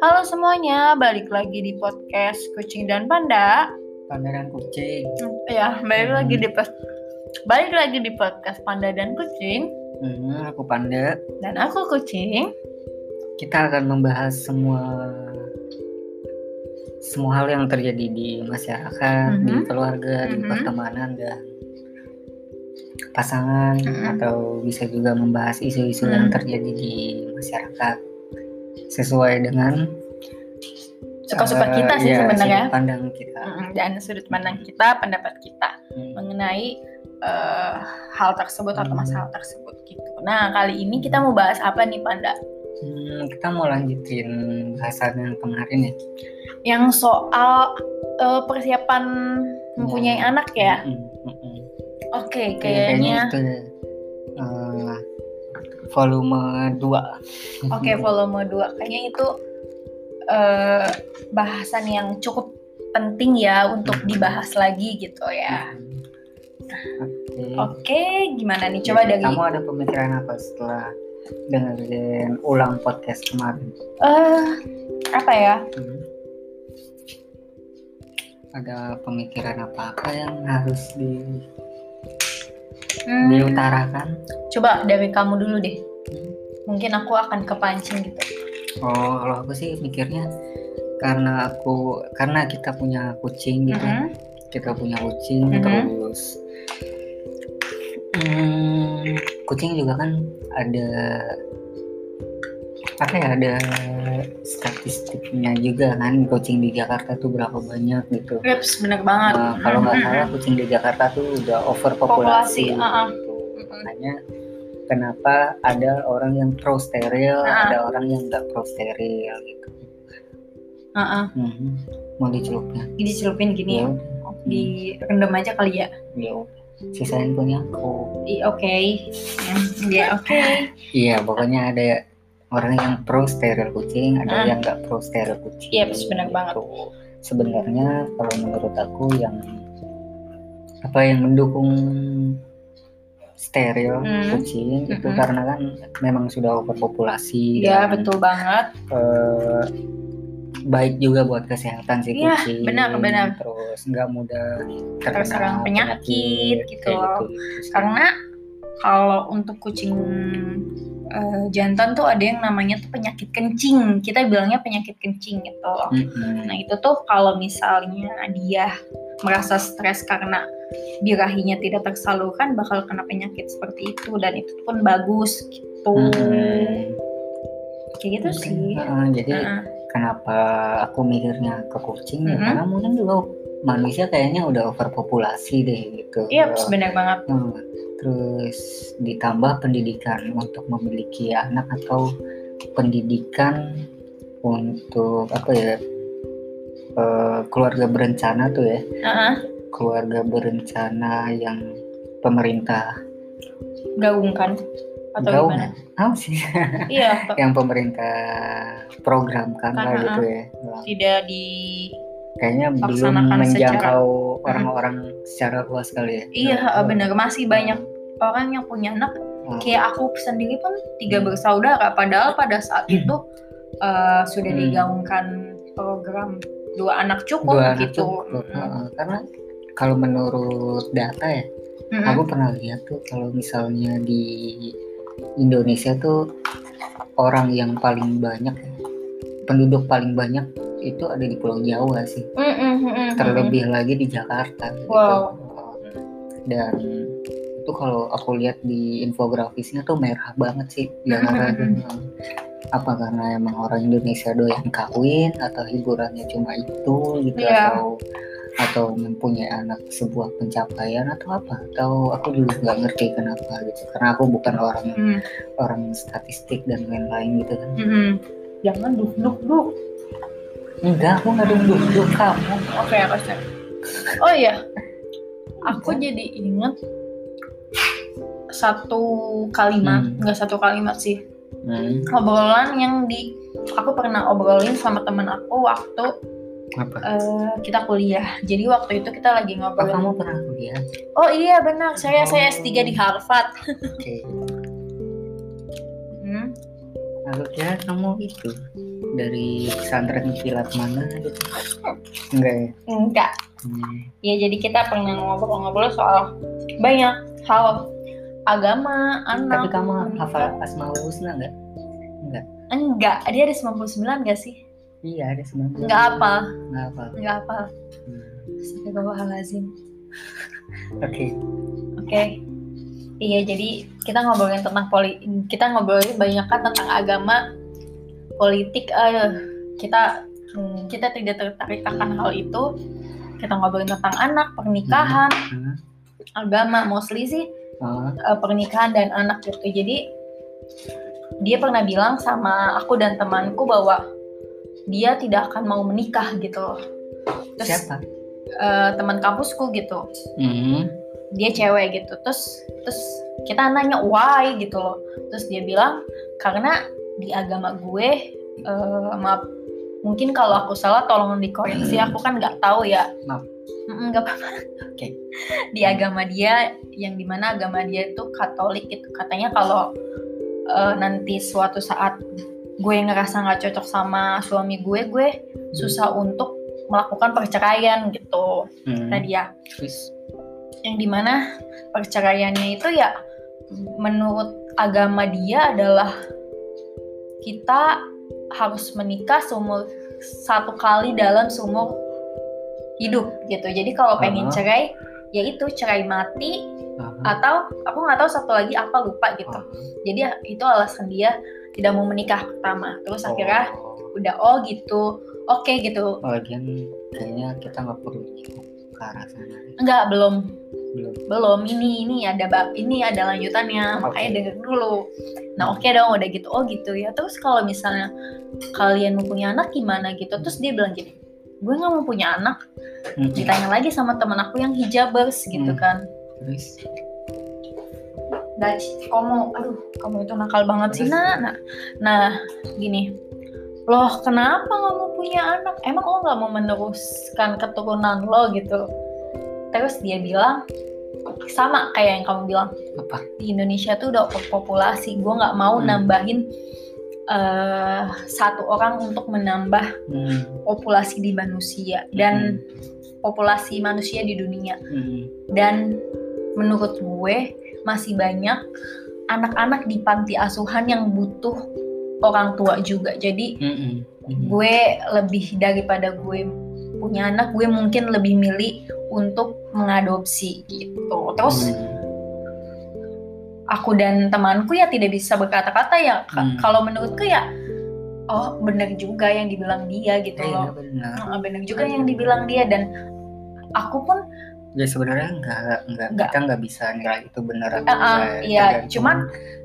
Halo semuanya, balik lagi di podcast Kucing dan Panda. Panda dan kucing. Hmm, Ya, balik Hmm. lagi di balik lagi di podcast Panda dan Kucing Hmm, aku Panda. dan aku Kucing. Kita akan membahas semua semua hal yang terjadi di masyarakat, di Mhm. keluarga, di Mhm. pertemanan dan pasangan Mhm. atau bisa juga membahas isu-isu yang Hmm. terjadi di masyarakat sesuai dengan Suka-suka eh, kita sih iya, sebenarnya. sudut pandang kita. Mm, Dan sudut pandang kita, pendapat kita Hmm. mengenai eh, hal tersebut atau Hmm. masalah tersebut gitu. Nah, kali ini kita mau bahas apa nih Panda? Hmm, kita mau lanjutin bahasan yang kemarin ya. Yang soal eh, persiapan mempunyai Hmm. anak ya. Hmm, hmm, hmm. Oke, kayaknya kayaknya itu eh, volume 2 Oke, volume 2 kayaknya itu eh, bahasan yang cukup penting ya untuk Hmm. dibahas lagi gitu ya. Oke. Oke, gimana nih? Coba Jadi, dari kamu ada pemikiran apa setelah dengerin ulang podcast kemarin? eh apa ya? Hmm. Ada pemikiran apa-apa yang harus di, Hmm, diutarakan? coba dari kamu dulu deh. Hmm. Mungkin aku akan kepancing gitu. Oh, kalau aku sih mikirnya karena aku karena kita punya kucing gitu. Mhm. kita punya kucing Mhm. terus hmm, kucing juga kan ada apa ya ada statistiknya juga kan kucing di Jakarta tuh berapa banyak gitu Rips, bener banget. Nah, kalau nggak salah kucing di Jakarta tuh udah overpopulasi Populasi, uh-uh. gitu. makanya kenapa ada orang yang pro steril Uh-uh. ada orang yang nggak pro steril gitu Uh-uh. Mhm. mau dicelupnya Dicelupin gini ya. ya Di rendam aja kali ya. ya udah. sisain punya aku Oke. Ya, oke. Iya, pokoknya ada orang yang pro steril kucing, ada Ah. yang nggak pro steril kucing. Iya, benar banget. Gitu. Sebenarnya kalau menurut aku yang apa yang mendukung steril Hmm. kucing itu Mm-mm. karena kan memang sudah overpopulasi. Ya, dan, betul banget. eh, baik juga buat kesehatan si Iya, kucing. benar-benar. Terus nggak mudah terkena Terserang penyakit, gitu kayak loh. gitu. Karena kalau untuk kucing eh, jantan tuh ada yang namanya tuh penyakit kencing. Kita bilangnya penyakit kencing gitu. Mm-mm. Nah, itu tuh kalau misalnya dia merasa stres karena birahinya tidak tersalurkan bakal kena penyakit seperti itu dan itu pun bagus gitu. Mm-mm. Kayak gitu sih. Heeh, jadi Heeh. kenapa aku mikirnya ke kucing ya Mhm. karena mungkin juga manusia kayaknya udah overpopulasi deh gitu. Iya, benar banget. Hmm, terus ditambah pendidikan untuk memiliki anak atau pendidikan untuk apa ya eh, keluarga berencana tuh ya Heeh. keluarga berencana yang pemerintah gaungkan atau gaung gimana? Apa sih Iya, yang pemerintah programkan Kan, lah ah, gitu ya tidak di kayaknya belum menjangkau orang-orang secara luas kali ya. Iya, Nah, benar masih banyak orang yang punya anak hmm. kayak aku sendiri pun tiga bersaudara padahal pada saat itu eh, sudah Hmm. digaungkan program dua anak cukup Dua anak gitu. cukup. Mm. Heeh, karena kalau menurut data ya, Mm-mm. aku pernah lihat tuh kalau misalnya di Indonesia tuh orang yang paling banyak ya, penduduk paling banyak itu ada di Pulau Jawa sih. Mm-mm, Terlebih lagi di Jakarta. gitu. Wow. Dan itu kalau aku lihat di infografisnya tuh merah banget sih Jakarta. Mm-mm. apa karena emang orang Indonesia doyan kawin atau hiburannya cuma itu gitu Iya. atau atau mempunyai anak sebuah pencapaian atau apa atau aku juga nggak ngerti kenapa gitu karena aku bukan orang Mm, orang statistik dan lain-lain gitu kan mm-mm. Jangan duduk duduk. Enggak aku nggak duduk kamu Oke, aku share. Oh iya, aku jadi inget satu kalimat, Hmm. nggak satu kalimat sih, hmm. obrolan yang di aku pernah obrolin sama temen aku waktu apa eh, kita kuliah. Jadi waktu itu kita lagi oh, ngobrol. kamu pernah kuliah Oh iya benar, saya saya S3 di Harvard. oke Hmm. aku kira kamu itu dari pesantren kilat mana gitu enggak ya Enggak. Hmm. Ya jadi kita pernah ngobrol-ngobrol soal banyak hal agama, anak. tapi kamu hafal asmaul husna enggak enggak Enggak, dia ada 99 gak sih? iya ada sembilan Enggak apa, enggak apa enggak apa. Hmm. Astagfirullahalazim. oke Oke. Iya, jadi kita ngobrolin tentang poli kita ngobrolin banyak kan tentang agama, politik eh kita hmm, kita tidak tertarik akan hal itu. Kita ngobrolin tentang anak, pernikahan, Hmm. agama, mostly sih eh, pernikahan dan anak gitu. Jadi dia pernah bilang sama aku dan temanku bahwa dia tidak akan mau menikah gitu loh. Terus siapa eh, teman kampusku gitu. Hmm. dia cewek gitu terus terus kita nanya why gitu loh terus dia bilang karena di agama gue eh, maaf mungkin kalau aku salah tolong dikoreksi aku kan nggak tahu ya. Maaf. Nggak apa-apa. Oke. di agama dia yang di mana agama dia itu Katolik gitu. Katanya kalau eh, nanti suatu saat gue ngerasa nggak cocok sama suami gue gue susah untuk melakukan perceraian gitu. Hmm. dia. Terus? Yang di mana perceraiannya itu ya menurut agama dia adalah kita harus menikah seumur satu kali dalam seumur hidup gitu jadi kalau pengen Ah. cerai ya itu cerai mati ah, atau aku nggak tahu satu lagi apa lupa gitu ah. jadi itu alasan dia tidak mau menikah pertama terus akhirnya Oh. udah oh gitu oke gitu Oh, lagian kayaknya kita nggak perlu ikut ke arah sana. enggak belum Belum. belum ini ini ada bab ini ada lanjutannya makanya Oke. denger dulu. Nah oke dong udah gitu oh gitu ya. Terus kalau misalnya kalian mau punya anak gimana gitu terus dia bilang gini gue nggak mau punya anak. Hmm. ditanya lagi sama temen aku yang hijabers gitu Hmm. kan. Terus? Dan kamu aduh kamu itu nakal banget sih nah nah nah gini. Loh kenapa nggak mau punya anak? Emang lo nggak mau meneruskan keturunan lo gitu terus dia bilang sama kayak yang kamu bilang apa? di Indonesia tuh udah overpopulasi gue nggak mau Hmm. nambahin eh, satu orang untuk menambah Hmm. populasi di manusia dan populasi manusia di dunia Hmm. dan menurut gue masih banyak anak-anak di panti asuhan yang butuh orang tua juga jadi Hmm. Hmm. Hmm. gue lebih daripada gue punya anak gue mungkin lebih milih untuk mengadopsi gitu terus Hmm. aku dan temanku ya tidak bisa berkata-kata ya Hmm. kalau menurutku ya oh bener juga yang dibilang dia gitu Iya, loh benar. Bener juga yang dibilang dia dan aku pun Ya sebenarnya nggak nggak kita nggak bisa nilai itu benar atau ah, enggak. iya, Tergantung- cuman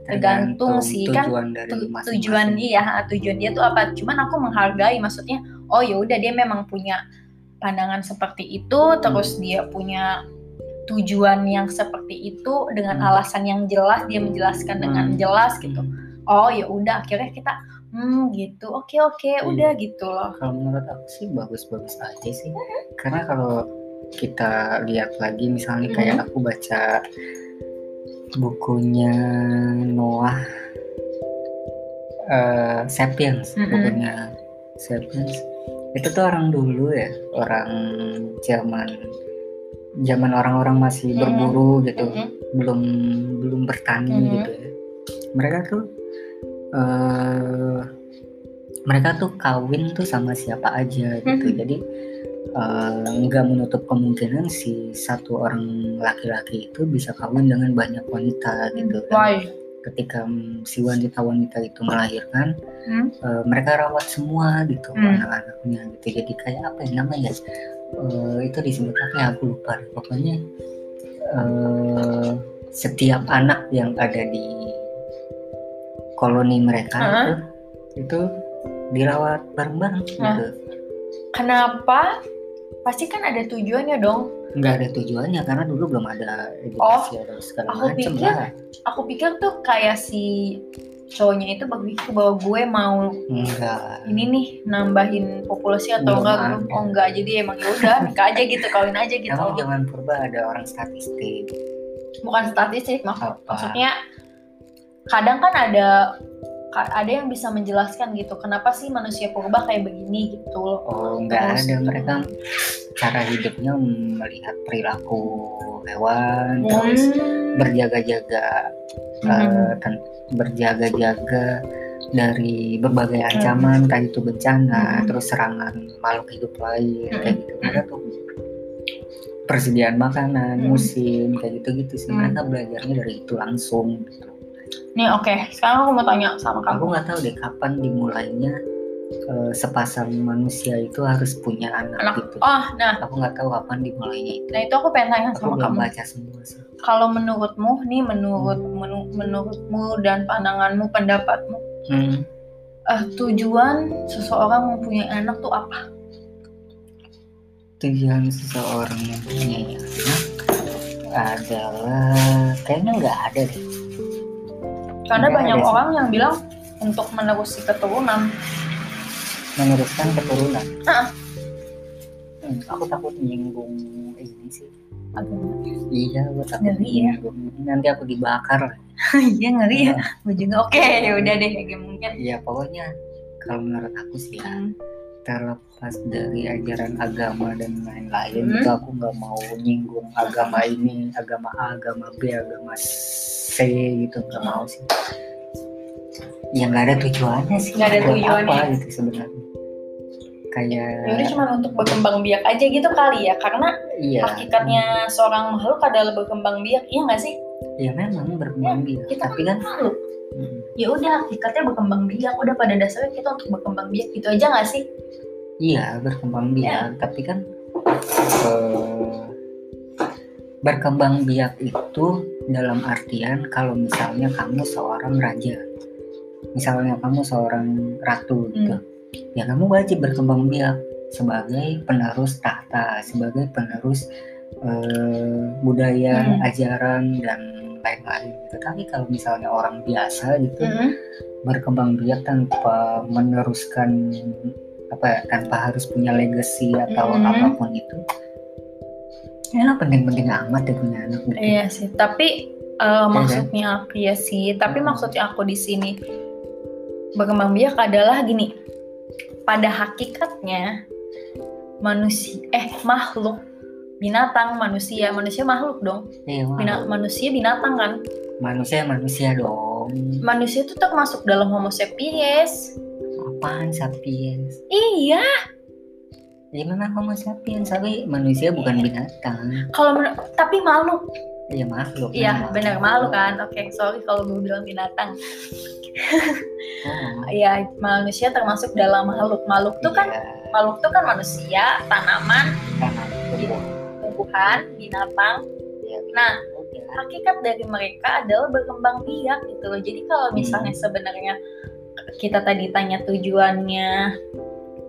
tergantung sih, kan tujuan dari tu- masing-masing. tujuan iya tujuan dia tuh apa cuman aku menghargai maksudnya oh ya udah dia memang punya pandangan seperti itu terus dia punya tujuan yang seperti itu dengan Hmm. alasan yang jelas dia menjelaskan dengan Hmm. jelas gitu Hmm. oh ya udah akhirnya kita hmm gitu oke oke Iya. udah gitu loh Kalau menurut aku sih bagus-bagus aja sih. Karena kalau kita lihat lagi misalnya kayak Mhm. aku baca bukunya Noah eh, Sapiens, Mhm. bukunya Sapiens. Itu tuh orang dulu ya, orang zaman zaman orang-orang masih berburu gitu, Mhm. belum belum bertani Mhm. gitu ya. Mereka tuh eh mereka tuh kawin tuh sama siapa aja gitu. Mhm. Jadi eh, nggak menutup kemungkinan si satu orang laki-laki itu bisa kawin dengan banyak wanita gitu kan. Why? Ketika mm, si wanita-wanita itu melahirkan, Hmm? eh, mereka rawat semua gitu Hmm. anak-anaknya gitu. Jadi kayak apa ya namanya? Eh, itu disebut apa ya? Aku lupa. Pokoknya eh, setiap anak yang ada di koloni mereka Hah? itu, itu dirawat bareng-bareng Nah. gitu. Kenapa? Pasti kan ada tujuannya dong. Nggak ada tujuannya karena dulu belum ada edukasi ada segala Oh, aku macam pikir lah. Aku pikir tuh kayak si cowoknya itu berpikir bahwa gue mau enggak. ini nih nambahin populasi atau Belum enggak ada. oh enggak jadi emang ya udah nikah aja gitu kawin aja gitu. Emang zaman purba ada orang statistik. Bukan statistik mak- Apa? maksudnya kadang kan ada ada yang bisa menjelaskan gitu kenapa sih manusia purba kayak begini gitu loh oh enggak Terus- ada mereka cara hidupnya melihat perilaku hewan terus Hmm. berjaga-jaga Hmm. ten- berjaga-jaga dari berbagai ancaman entah itu bencana Hmm. terus serangan makhluk hidup lain Hmm. kayak gitu mereka tuh persediaan makanan Hmm. musim kayak gitu gitu sih Hmm. mereka belajarnya dari itu langsung gitu. Nih oke. Sekarang aku mau tanya sama aku kamu nggak tahu deh kapan dimulainya eh, sepasang manusia itu harus punya anak, Anak. gitu. Oh nah. Aku nggak tahu kapan dimulainya itu. Nah itu aku pengen tanya aku sama belum kamu. baca semua sih. Kalau menurutmu nih menurut menu- menurutmu dan pandanganmu pendapatmu Hmm. eh, tujuan seseorang mempunyai anak tuh apa? Tujuan seseorang punya anak adalah kayaknya nggak ada deh karena Nggak banyak ada sih. orang yang bilang untuk menerusi keturunan. Meneruskan keturunan? Ah. Hmm, aku takut menyinggung ini sih. Agama. Iya aku takut Ngeri ya. nanti aku dibakar iya ngeri ya. Gue juga. Oke ya udah deh kayak mungkin. Iya pokoknya kalau menurut aku sih ya Hmm. terlepas dari ajaran agama dan lain-lain. Hmm. itu aku nggak mau nyinggung agama ini agama A agama B agama C gitu nggak mau sih. Ya nggak ada tujuannya sih. Nggak ada tujuannya. apa gitu sebenarnya. Kayak ya udah cuma untuk berkembang biak aja gitu kali ya karena iya. hakikatnya seorang makhluk adalah berkembang biak iya nggak sih? Ya memang berkembang biak. kita tapi kan makhluk. Hmm, ya udah hakikatnya berkembang biak. Udah pada dasarnya kita untuk berkembang biak gitu aja nggak sih? Iya berkembang biak. Tapi kan eh, berkembang biak itu dalam artian kalau misalnya kamu seorang raja misalnya kamu seorang ratu gitu ya kamu wajib berkembang biak sebagai penerus tahta sebagai penerus eh, budaya Hmm. ajaran dan lain-lain gitu tapi kalau misalnya orang biasa gitu Mm-mm. berkembang biak tanpa meneruskan apa ya, tanpa harus punya legacy atau Mhm. apa pun itu ya penting-penting amat ya punya anak gitu. Iya sih, tapi eh, maksudnya aku ya sih, tapi Hmm. maksudnya aku di sini berkembang biak adalah gini. Pada hakikatnya manusia eh makhluk binatang manusia manusia makhluk dong. Iya. Bina- manusia binatang kan? Manusia manusia dong. Manusia itu termasuk dalam homo sapiens. Apaan sapiens? Iya ya memang homo sapiens. Tapi manusia bukan binatang. Kalau men- tapi makhluk. Ya makhluk. Iya benar makhluk kan. Oke sorry kalau gue bilang binatang. Oh, ya manusia termasuk dalam makhluk. Makhluk tuh kan iya, makhluk tuh kan manusia tanaman itu tumbuhan binatang. Ya, Nah, hakikat dari mereka adalah berkembang biak gitu loh. Jadi kalau misalnya Hmm. sebenarnya kita tadi tanya tujuannya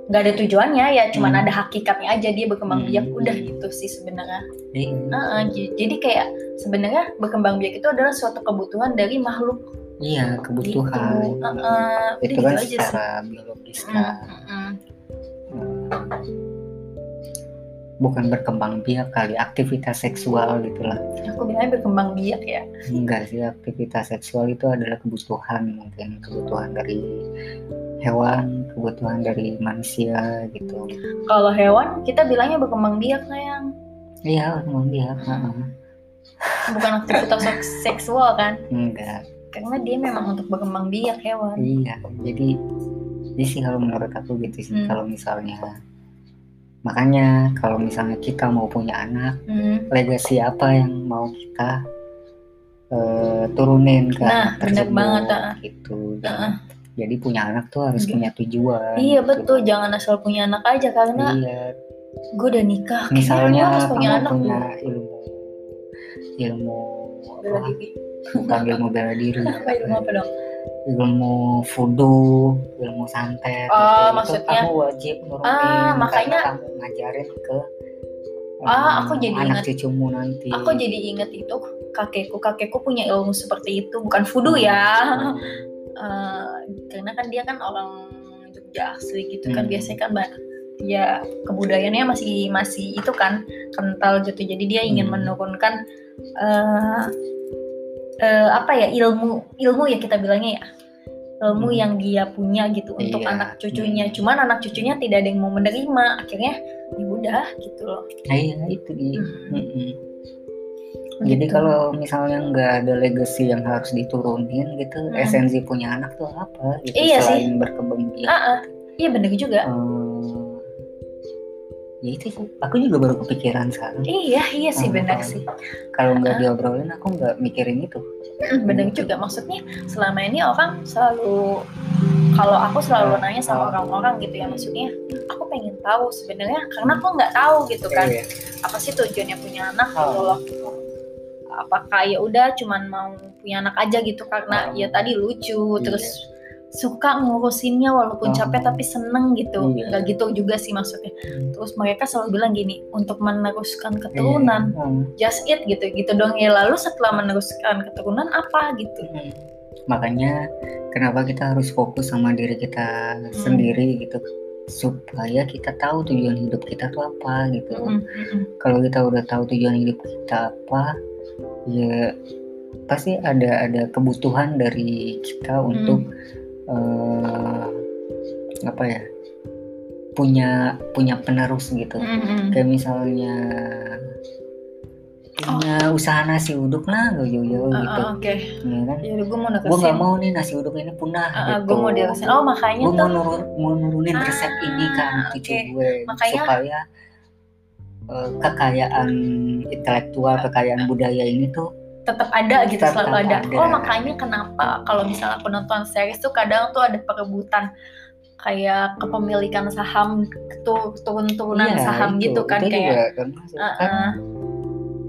nggak ada tujuannya ya cuman Hmm. ada hakikatnya aja dia berkembang Hmm. biak udah gitu sih sebenarnya. Iya. Heeh, j- jadi kayak sebenarnya berkembang biak itu adalah suatu kebutuhan dari makhluk. Iya gitu. Kebutuhan Heeh, udah itu gitu kan aja sih. secara biologis Mm, kan mm, mm. bukan berkembang biak kali aktivitas seksual gitulah. Aku bilangnya berkembang biak ya. Enggak sih aktivitas seksual itu adalah kebutuhan mungkin kebutuhan dari hewan kebutuhan dari manusia gitu. Kalau hewan kita bilangnya berkembang biak sayang. Iya berkembang biak bukan aktivitas seks- seksual kan? Enggak. Karena dia memang untuk berkembang biak hewan. Iya jadi jadi sih kalau menurut aku gitu sih. Hmm. kalau misalnya makanya kalau misalnya kita mau punya anak Hmm. legasi apa yang mau kita eh, turunin ke Nah, anak tersebut banget, gitu. Jadi punya anak tuh harus punya tujuan Iya gitu. betul, jangan asal punya anak aja karena iya gue udah nikah. misalnya harus punya anak punya ilmu ilmu Bela diri. bukan ilmu bela diri Apa ilmu apa dong? ilmu fudu ilmu santet Oh, gitu. Itu maksudnya- kamu wajib nurunin Ah, makanya- kamu ngajarin ke Ah, em, aku jadi anak ingat. cucumu nanti Aku jadi inget itu kakekku, kakekku punya ilmu seperti itu, bukan fudu ya. eh, karena kan dia kan orang Jogja asli gitu kan Hmm. biasanya kan ba- ya kebudayaannya masih masih itu kan kental gitu jadi dia ingin Hmm. menurunkan eh eh, apa ya ilmu ilmu ya kita bilangnya ya ilmu Hmm. yang dia punya gitu untuk Iya. anak cucunya Hmm. cuman anak cucunya tidak ada yang mau menerima akhirnya ya udah gitu loh Nah, iya itu dia. Hmm. Mm-mm. Jadi Gitu. kalau misalnya nggak ada legacy yang harus diturunin gitu, Hmm. esensi punya anak tuh apa gitu Iya sih. selain berkembang biak. Ah, ah. iya bener juga Eh, ya itu sih. Aku juga baru kepikiran sekarang. iya iya sih Hmm. bener sih Kalau nggak Ah. diobrolin aku nggak mikirin itu. Mm, bener juga maksudnya selama ini orang selalu kalau aku selalu nanya sama orang-orang gitu ya maksudnya aku pengen tahu sebenarnya karena aku nggak tahu gitu kan Iya. apa sih tujuannya punya anak Oh. gitu loh apakah ya udah cuman mau punya anak aja gitu karena ya tadi lucu Iya. terus suka ngurusinnya walaupun capek tapi seneng gitu Iya. nggak gitu juga sih maksudnya Hmm. terus mereka selalu bilang gini untuk meneruskan keturunan Iya. Hmm. just it gitu gitu dong ya lalu setelah meneruskan keturunan apa gitu Hmm. Makanya kenapa kita harus fokus sama diri kita Hmm. sendiri gitu supaya kita tahu tujuan hidup kita tuh apa gitu. Mm, mm, mm. Kalau kita udah tahu tujuan hidup kita apa, ya pasti ada ada kebutuhan dari kita untuk eh, apa ya punya punya penerus gitu. Mm, mm. Kayak misalnya punya usaha nasi uduk lah jauh-jauh Ah, gitu. ah, Oke, Ya kan? ya gue mau gue nggak mau nih nasi uduk ini punah Ah, ah, gitu. gue mau nerusin. Oh makanya gue mau, tuh. nurun, mau nurunin Ah, resep ini kan cucu oke. gue Makanya- supaya eh, kekayaan intelektual kekayaan budaya ini tuh tetap ada gitu Tetap selalu ada. ada. Oh makanya kenapa kalau misalnya aku nonton series tuh kadang tuh ada perebutan kayak kepemilikan saham tuh turun-turunan iya, saham itu, gitu kan itu kayak juga kan ah.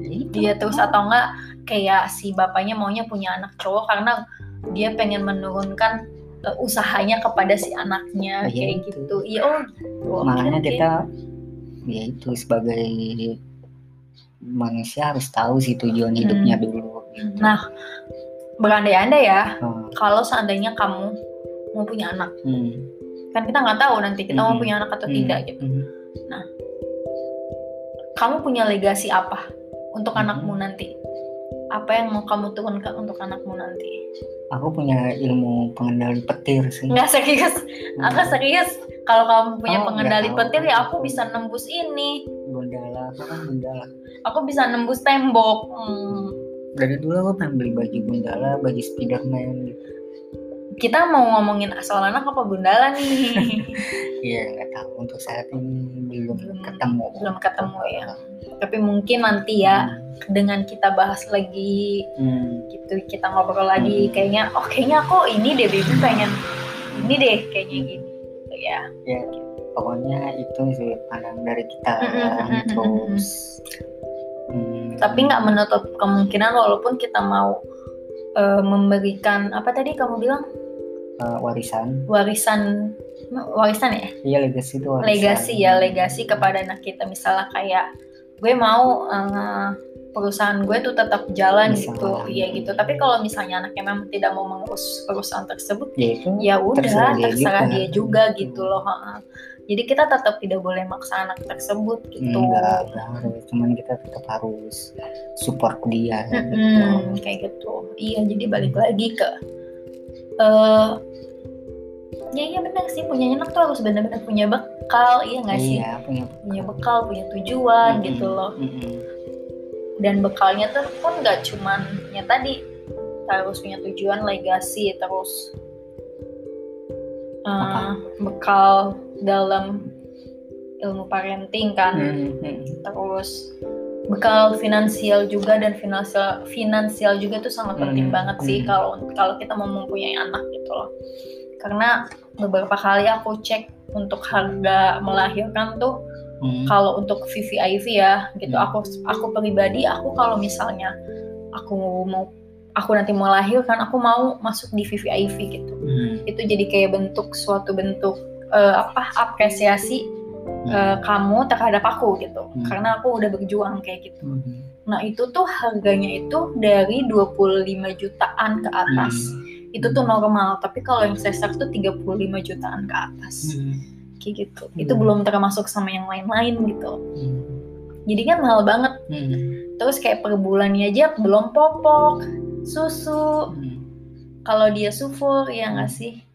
itu. dia terus atau enggak kayak si bapaknya maunya punya anak cowok karena dia pengen menurunkan eh, usahanya kepada si anaknya Iya, kayak itu. gitu. Iya oh gitu. Makanya oke. kita ya itu sebagai manusia harus tahu sih tujuan hidupnya dulu gitu. Nah, berandai-andai ya, Hmm, kalau seandainya kamu mau punya anak, hmm, kan kita nggak tahu nanti kita mau Mhm. punya anak atau hmm, tidak gitu. hmm. Kamu punya legasi apa untuk Mhm. anakmu nanti? Apa yang mau kamu turunkan untuk anakmu nanti? aku punya ilmu pengendali petir sih Nggak serius, Hmm. aku serius. Kalau kamu punya Oh, pengendali tahu. petir ya aku bisa nembus ini. Gundala, aku kan Gundala. Aku bisa nembus tembok. Hmm. Dari dulu aku pengen beli baju Gundala, baju Spiderman gitu. Kita mau ngomongin soal anak apa Gundala nih? Iya nggak tahu untuk saat ini belum Belum- ketemu. belum ketemu ya. Tapi mungkin nanti ya dengan kita bahas lagi Hmm. gitu kita ngobrol lagi kayaknya oh kayaknya aku ini deh baby pengen ini deh kayaknya gini ya Ya pokoknya itu sih pandang dari kita Mm-mm, terus. hmm, tapi nggak menutup kemungkinan walaupun kita mau eh, memberikan apa tadi kamu bilang eh, warisan. warisan warisan ya Iya legasi itu warisan. legasi ya legasi kepada anak kita misalnya kayak gue mau eh, perusahaan gue tuh tetap jalan Misalnya. gitu iya gitu tapi kalau misalnya anaknya memang tidak mau mengurus perusahaan tersebut Ya itu. ya udah Terserah terserah, dia dia, juga. juga gitu loh jadi kita tetap tidak boleh maksa anak tersebut gitu Enggak, enggak harus. Cuman kita tetap harus support dia. Mm-mm, gitu. kayak gitu iya jadi balik lagi ke eh ya iya benar sih punya anak tuh harus benar-benar punya bekal iya nggak sih Iya punya. punya bekal punya tujuan Mm-mm, gitu loh mm-mm. dan bekalnya tuh pun nggak cuman ya tadi harus punya tujuan legasi terus Apa? bekal dalam ilmu parenting kan Mm-mm. terus bekal finansial juga dan finansial finansial juga tuh sangat penting Hmm, banget sih hmm. kalau kalau kita mau mempunyai anak gitu loh karena beberapa kali aku cek untuk harga melahirkan tuh Hmm. kalau untuk VVIP ya gitu Hmm. aku aku pribadi aku kalau misalnya aku mau aku nanti mau lahirkan aku mau masuk di VVIP gitu Hmm. itu jadi kayak bentuk suatu bentuk eh, apa apresiasi eh, kamu terhadap aku gitu Hmm. karena aku udah berjuang kayak gitu Hmm. nah itu tuh harganya itu dari 25 jutaan ke atas Hmm. Itu tuh Hmm. normal tapi kalau yang sesar tuh 35 jutaan ke atas Hmm. kayak gitu itu Hmm. belum termasuk sama yang lain-lain gitu Hmm. jadi kan mahal banget Hmm. terus kayak per bulannya aja belum popok susu Hmm. kalau dia sufur ya nggak sih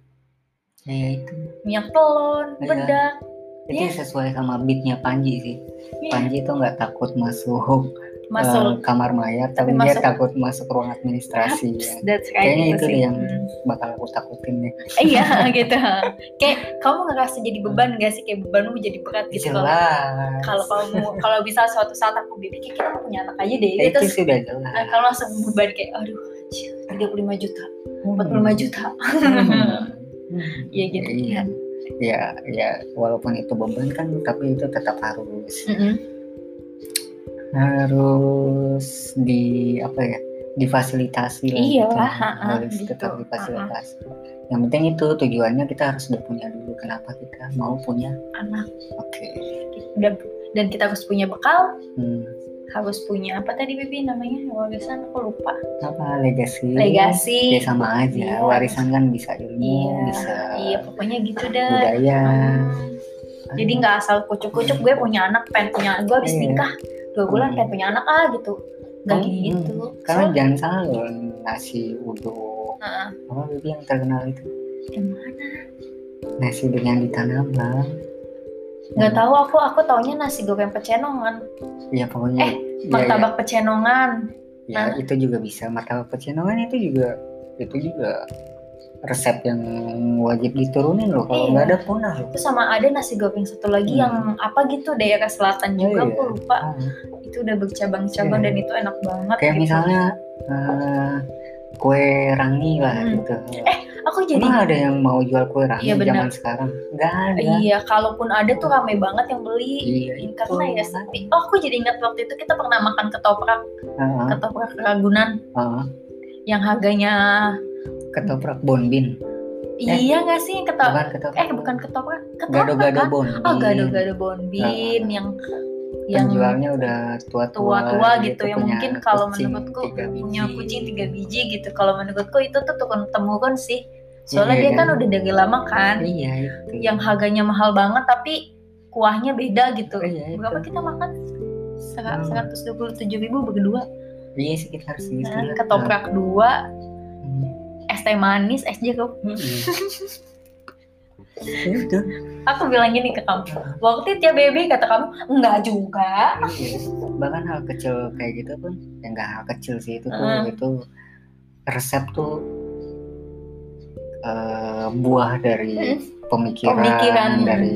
Ya itu. minyak telon Iya. bedak Itu Iya. sesuai sama beatnya Panji sih. Iya. Panji itu nggak takut masuk masuk eh, kamar mayat, Tapi tapi, dia masuk- takut masuk ruang administrasi. ya. that's right Kayaknya gitu itu sih. yang Hmm. bakal aku takutin deh. iya gitu kayak kamu ngerasa jadi beban gak sih kayak bebanmu jadi berat gitu kalau Jelas. kalau kamu kalau bisa suatu saat aku baby kayak kita punya anak aja deh Ya, gitu itu sudah jelas. nah, kalau langsung beban kayak aduh anjir, 35 juta 45 juta Hmm. Iya gitu Iya. Ya, ya walaupun itu beban kan, tapi itu tetap harus Mm-mm. Harus di apa ya difasilitasi lah Iya gitu. lah, harus gitu. tetap difasilitasi. Yang penting itu tujuannya kita harus udah punya dulu kenapa kita mau punya anak. Oke. Dan, dan kita harus punya bekal. Hmm. harus punya apa tadi baby namanya? Warisan aku lupa. Apa? Legasi legasi ya sama aja. Iya. warisan kan bisa ilmu iya. bisa iya pokoknya gitu dah. budaya. Hmm. jadi nggak asal kucuk-kucuk gue punya anak pengen punya gue habis Iya. nikah dua bulan Hmm. pengen punya anak ah gitu. Nggak Hmm, gitu. karena Soalnya- jangan salah loh nasi uduk. Heeh. apa yang terkenal itu? Yang mana? Nasi uduk yang di tanah abang nggak tahu aku aku taunya nasi goreng pecenongan. Ya pokoknya Eh, ya, martabak pecenongan. Ya, Nah. itu juga bisa. Martabak pecenongan itu juga itu juga resep yang wajib diturunin loh kalau Iya. nggak ada punah loh. Itu sama ada nasi goreng satu lagi Hmm. yang apa gitu daerah selatan juga Iya, aku lupa. Ah, itu udah bercabang-cabang Iya. dan itu enak banget kayak gitu. misalnya eh, kue rangi lah Hmm. gitu. Aku jadi Emang ada yang mau jual kue rangi Iya, zaman sekarang? Nggak ada. Iya kalaupun ada tuh rame banget yang beli. Iya, karena itu. ya sepi oh aku jadi ingat waktu itu kita pernah makan ketoprak. Ah, ketoprak Ragunan ah, yang harganya ketoprak bonbin iya nggak sih? Yang ketoprak bukan ketoprak. Eh bukan ketoprak. Ketoprak gado-gado kan? Bonbin oh gado-gado bonbin Ah. yang yang penjualnya udah tua-tua tua-tua gitu yang mungkin kalau menurutku punya kucing tiga biji gitu. Kalau menurutku itu tuh turun temurun sih. Soalnya Iya, dia kan kan? udah dari lama kan. Iya itu. Yang harganya mahal banget tapi kuahnya beda gitu. Iya, itu. berapa kita makan? Hmm. seratus dua puluh tujuh ribu berdua. Iya sekitar segitu nah, ketoprak dua. Hmm. Es teh manis es jeruk Ya itu aku bilang gini ke kamu waktu itu ya baby kata kamu enggak juga Iya. bahkan hal kecil kayak gitu pun ya nggak hal kecil sih itu tuh Hmm. itu resep tuh eh, buah dari pemikiran, Pemikiran. dari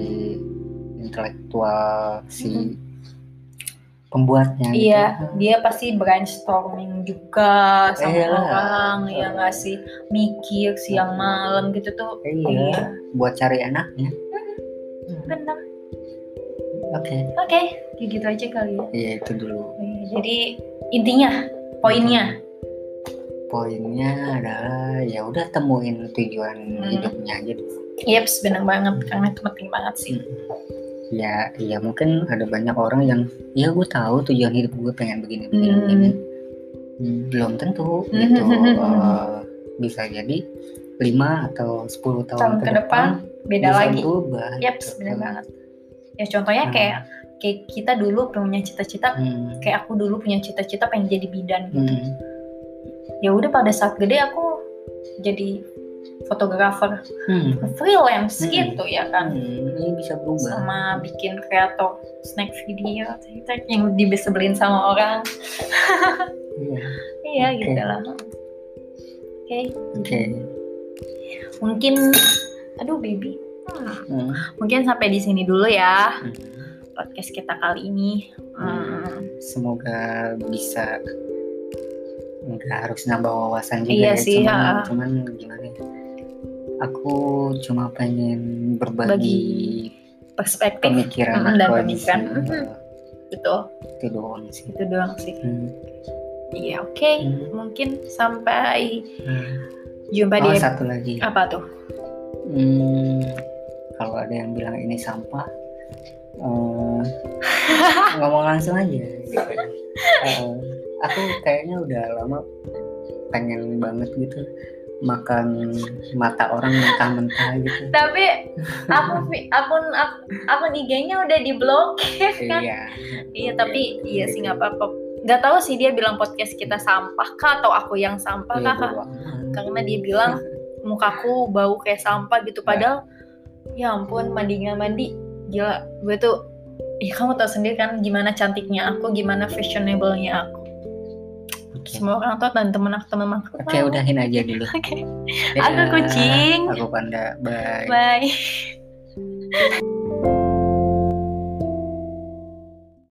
intelektual si pembuatnya gitu. Iya, dia pasti brainstorming juga sama Iyalah. orang, ya nggak sih mikir siang malam gitu tuh. Iya. buat cari anaknya benar. oke Oke, kayak gitu aja kali ya. iya itu dulu Iya, Jadi intinya, poinnya, poinnya adalah ya udah temuin tujuan Hmm. hidupnya aja dulu yeps benar banget karena itu penting banget sih. Ya ya mungkin ada banyak orang yang ya gue tahu tujuan hidup gue pengen begini begini Hmm. begini Hmm, belum tentu gitu Eh, bisa jadi 5 atau 10 tahun, Tahun ke depan beda bisa lagi. berubah Yeps, gitu. benar banget. Ya contohnya Hmm. kayak kayak kita dulu punya cita-cita, Hmm, kayak aku dulu punya cita-cita pengen jadi bidan gitu. hmm, Ya udah pada saat gede aku jadi fotografer hmm, freelance Hmm. gitu ya kan. hmm, ini bisa berubah. Sama bikin kreator snack video yang dibesebelin sama orang. Iya. Iya Oke. gitu lah oke. Oke. Mungkin aduh baby. Hmm, Hmm, mungkin sampai di sini dulu ya hmm. podcast kita kali ini. Hmm, semoga bisa nggak harus nambah wawasan juga Iya ya sih, cuman, ha. cuman gimana ya aku cuma pengen berbagi Bagi perspektif pemikiran Mm, dan aku aja pemikiran. sih. Betul itu doang sih itu doang sih Hmm, iya oke Hmm. mungkin sampai hmm. jumpa oh di satu lagi apa tuh Hmm, kalau ada yang bilang ini sampah eh, ngomong langsung aja gitu. Eh, aku kayaknya udah lama pengen banget gitu makan mata orang mentah-mentah gitu. Tapi aku akun ak- akun IG-nya udah diblokir kan? Iya iya tapi iya sih nggak apa-apa. Nggak tahu sih dia bilang podcast kita sampah kah atau aku yang sampah Iya, kah? karena dia bilang mukaku bau kayak sampah gitu. Padahal ya ampun mandi nggak mandi. Gila gue tuh ya kamu tahu sendiri kan gimana cantiknya aku gimana fashionable-nya aku Oke. semua orang tahu dan temen aku temen aku Oke, tahu. udahin aja dulu. oke Dadah. aku kucing Aku panda. Bye. bye